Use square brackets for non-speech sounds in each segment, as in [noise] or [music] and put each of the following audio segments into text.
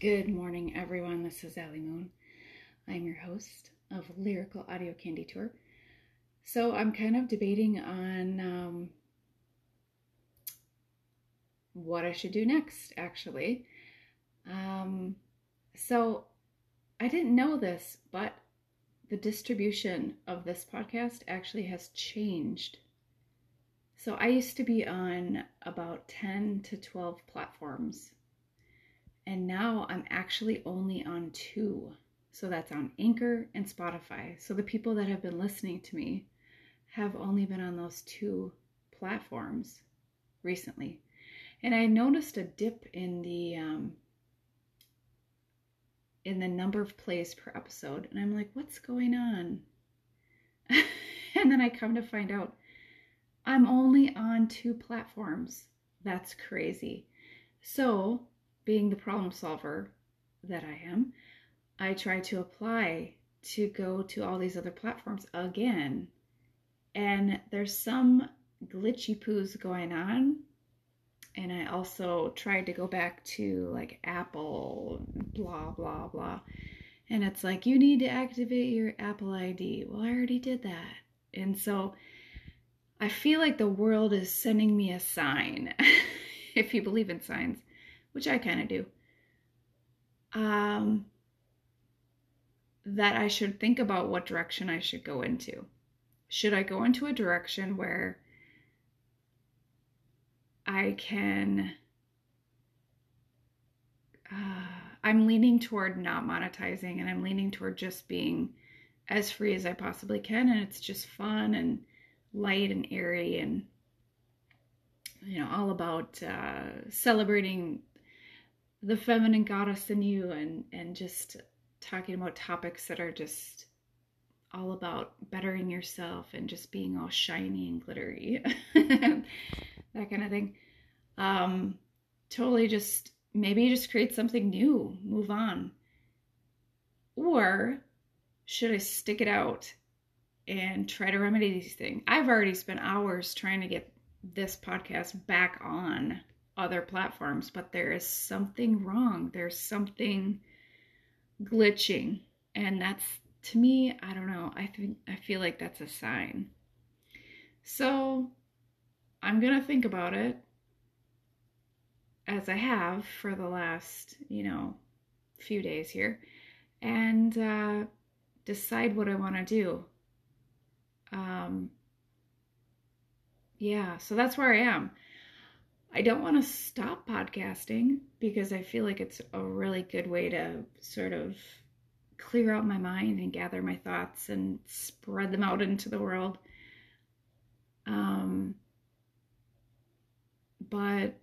Good morning, everyone. This is Allie Moon. I'm your host of Lyrical Audio Candy Tour. So I'm kind of debating on um, what I should do next, actually. Um, so I didn't know this, but the distribution of this podcast actually has changed. So I used to be on about 10 to 12 platforms and now I'm actually only on two. So that's on Anchor and Spotify. So the people that have been listening to me have only been on those two platforms recently. And I noticed a dip in the um, in the number of plays per episode, and I'm like, what's going on? [laughs] and then I come to find out I'm only on two platforms. That's crazy. So being the problem solver that I am, I try to apply to go to all these other platforms again. And there's some glitchy poos going on. And I also tried to go back to like Apple, blah, blah, blah. And it's like, you need to activate your Apple ID. Well, I already did that. And so I feel like the world is sending me a sign, [laughs] if you believe in signs which I kind of do, um, that I should think about what direction I should go into. Should I go into a direction where I can, uh, I'm leaning toward not monetizing and I'm leaning toward just being as free as I possibly can. And it's just fun and light and airy and, you know, all about uh, celebrating the feminine goddess in you and and just talking about topics that are just all about bettering yourself and just being all shiny and glittery [laughs] that kind of thing. Um totally just maybe just create something new move on. Or should i stick it out and try to remedy these things? I've already spent hours trying to get this podcast back on other platforms, but there is something wrong. There's something glitching. And that's to me, I don't know. I think I feel like that's a sign. So I'm going to think about it as I have for the last, you know, few days here and uh, decide what I want to do. Um, yeah, so that's where I am. I don't want to stop podcasting because I feel like it's a really good way to sort of clear out my mind and gather my thoughts and spread them out into the world. Um, but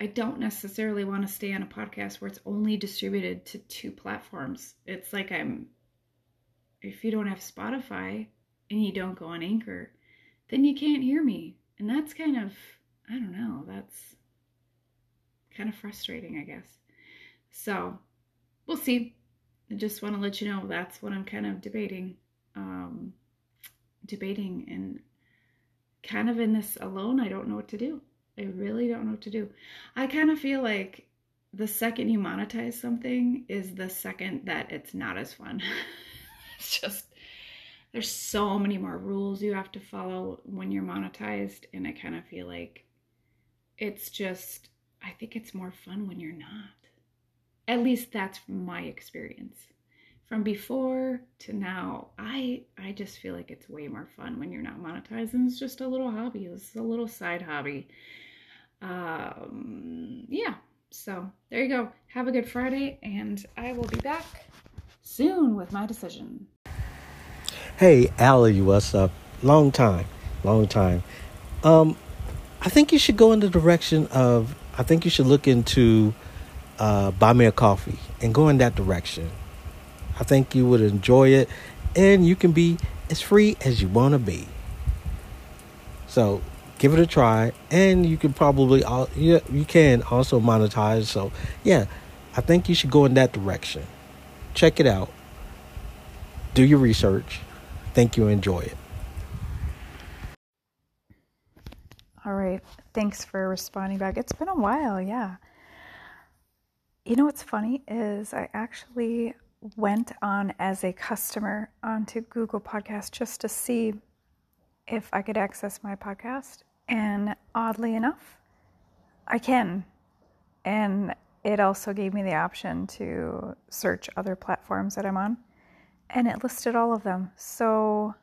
I don't necessarily want to stay on a podcast where it's only distributed to two platforms. It's like I'm, if you don't have Spotify and you don't go on Anchor, then you can't hear me. And that's kind of I don't know. That's kind of frustrating, I guess. So we'll see. I just want to let you know that's what I'm kind of debating. Um, debating and kind of in this alone. I don't know what to do. I really don't know what to do. I kind of feel like the second you monetize something is the second that it's not as fun. [laughs] it's just there's so many more rules you have to follow when you're monetized and I kind of feel like it's just, I think it's more fun when you're not. At least that's my experience. From before to now, I I just feel like it's way more fun when you're not monetized and it's just a little hobby. It's a little side hobby. Um, yeah. So there you go. Have a good Friday, and I will be back soon with my decision. Hey, Allie, what's up? Long time, long time. Um, I think you should go in the direction of, I think you should look into uh, Buy Me a Coffee and go in that direction. I think you would enjoy it and you can be as free as you want to be. So give it a try and you can probably, yeah, you can also monetize. So yeah, I think you should go in that direction. Check it out. Do your research. Think you enjoy it. All right. Thanks for responding back. It's been a while, yeah. You know what's funny is I actually went on as a customer onto Google Podcast just to see if I could access my podcast. And oddly enough, I can. And it also gave me the option to search other platforms that I'm on. And it listed all of them. So,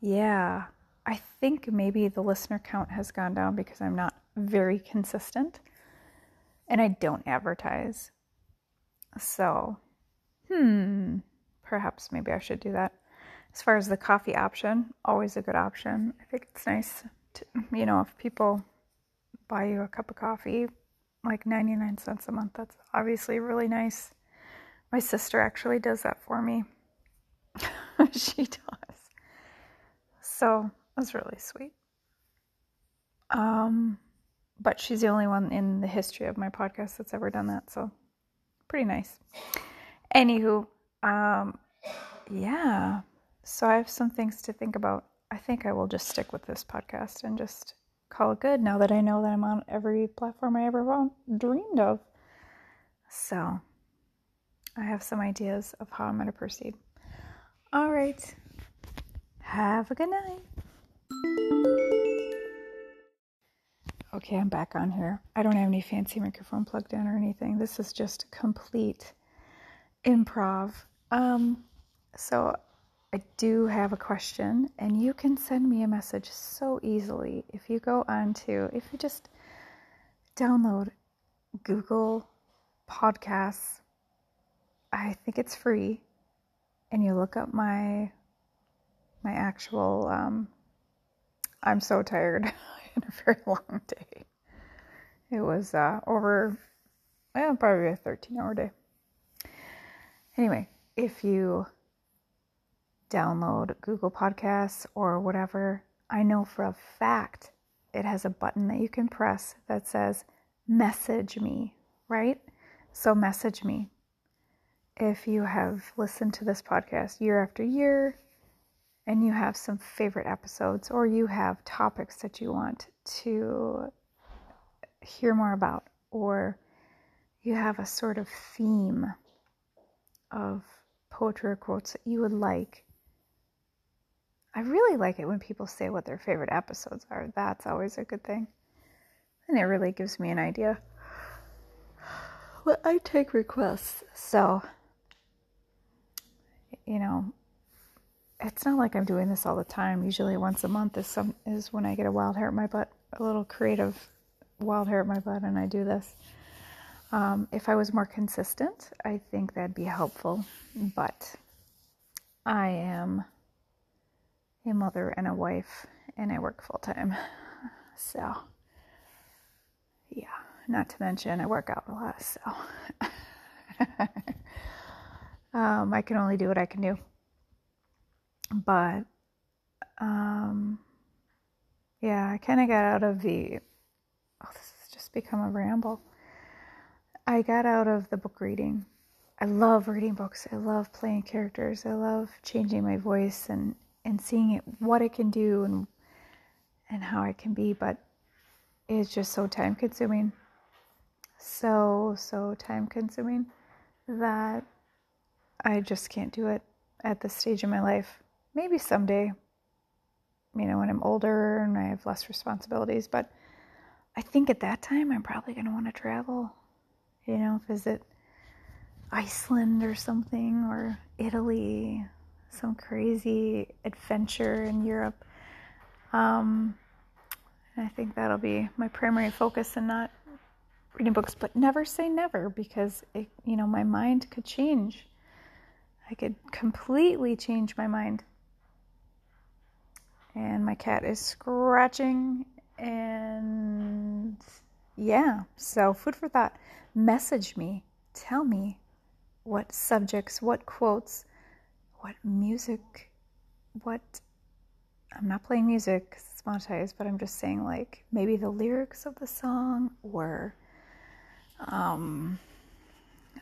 yeah, I think maybe the listener count has gone down because I'm not very consistent and I don't advertise. So, hmm, perhaps maybe I should do that. As far as the coffee option, always a good option. I think it's nice to, you know, if people buy you a cup of coffee, like 99 cents a month, that's obviously really nice. My sister actually does that for me. [laughs] she does. So that's really sweet. Um, but she's the only one in the history of my podcast that's ever done that. So pretty nice. Anywho, um, yeah. So I have some things to think about. I think I will just stick with this podcast and just call it good now that I know that I'm on every platform I ever dreamed of. So I have some ideas of how I'm going to proceed. All right. Have a good night. Okay, I'm back on here. I don't have any fancy microphone plugged in or anything. This is just complete improv. Um, so I do have a question, and you can send me a message so easily if you go on to, if you just download Google Podcasts. I think it's free, and you look up my my actual. Um, I'm so tired. [laughs] in a very long day. It was uh, over, well, probably a 13 hour day. Anyway, if you download Google Podcasts or whatever, I know for a fact it has a button that you can press that says message me, right? So message me. If you have listened to this podcast year after year, and you have some favorite episodes or you have topics that you want to hear more about or you have a sort of theme of poetry or quotes that you would like I really like it when people say what their favorite episodes are. That's always a good thing. And it really gives me an idea. Well, I take requests. So, you know, it's not like I'm doing this all the time. Usually once a month is some is when I get a wild hair at my butt, a little creative wild hair at my butt, and I do this. Um, if I was more consistent, I think that'd be helpful. But I am a mother and a wife, and I work full time. So, yeah, not to mention I work out a lot. So, [laughs] um, I can only do what I can do but um, yeah, I kind of got out of the. Oh, this has just become a ramble. I got out of the book reading. I love reading books. I love playing characters. I love changing my voice and and seeing it, what it can do and and how it can be. But it's just so time consuming. So so time consuming that I just can't do it at this stage in my life maybe someday, you know, when I'm older and I have less responsibilities. But I think at that time, I'm probably going to want to travel, you know, visit Iceland or something, or Italy, some crazy adventure in Europe. Um, I think that'll be my primary focus and not reading books, but never say never because it, you know, my mind could change. I could completely change my mind and my cat is scratching and yeah so food for thought. Message me. Tell me what subjects what quotes what music what i'm not playing music because it's monetized but i'm just saying like maybe the lyrics of the song or um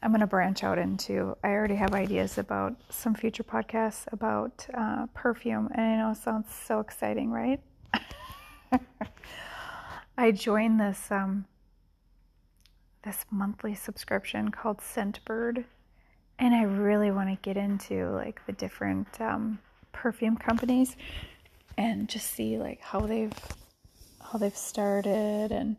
I'm going to branch out into. I already have ideas about some future podcasts about uh, perfume, and I know it sounds so exciting, right? [laughs] I joined this um, this monthly subscription called Scentbird, and I really want to get into like the different um, perfume companies and just see like how they've how they've started and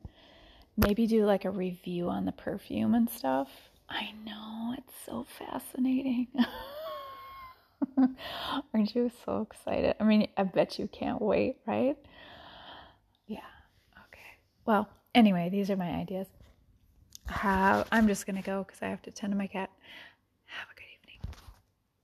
maybe do like a review on the perfume and stuff. I know it's so fascinating. [laughs] Aren't you so excited? I mean, I bet you can't wait, right? Yeah. Okay. Well, anyway, these are my ideas. I'm just gonna go because I have to tend to my cat.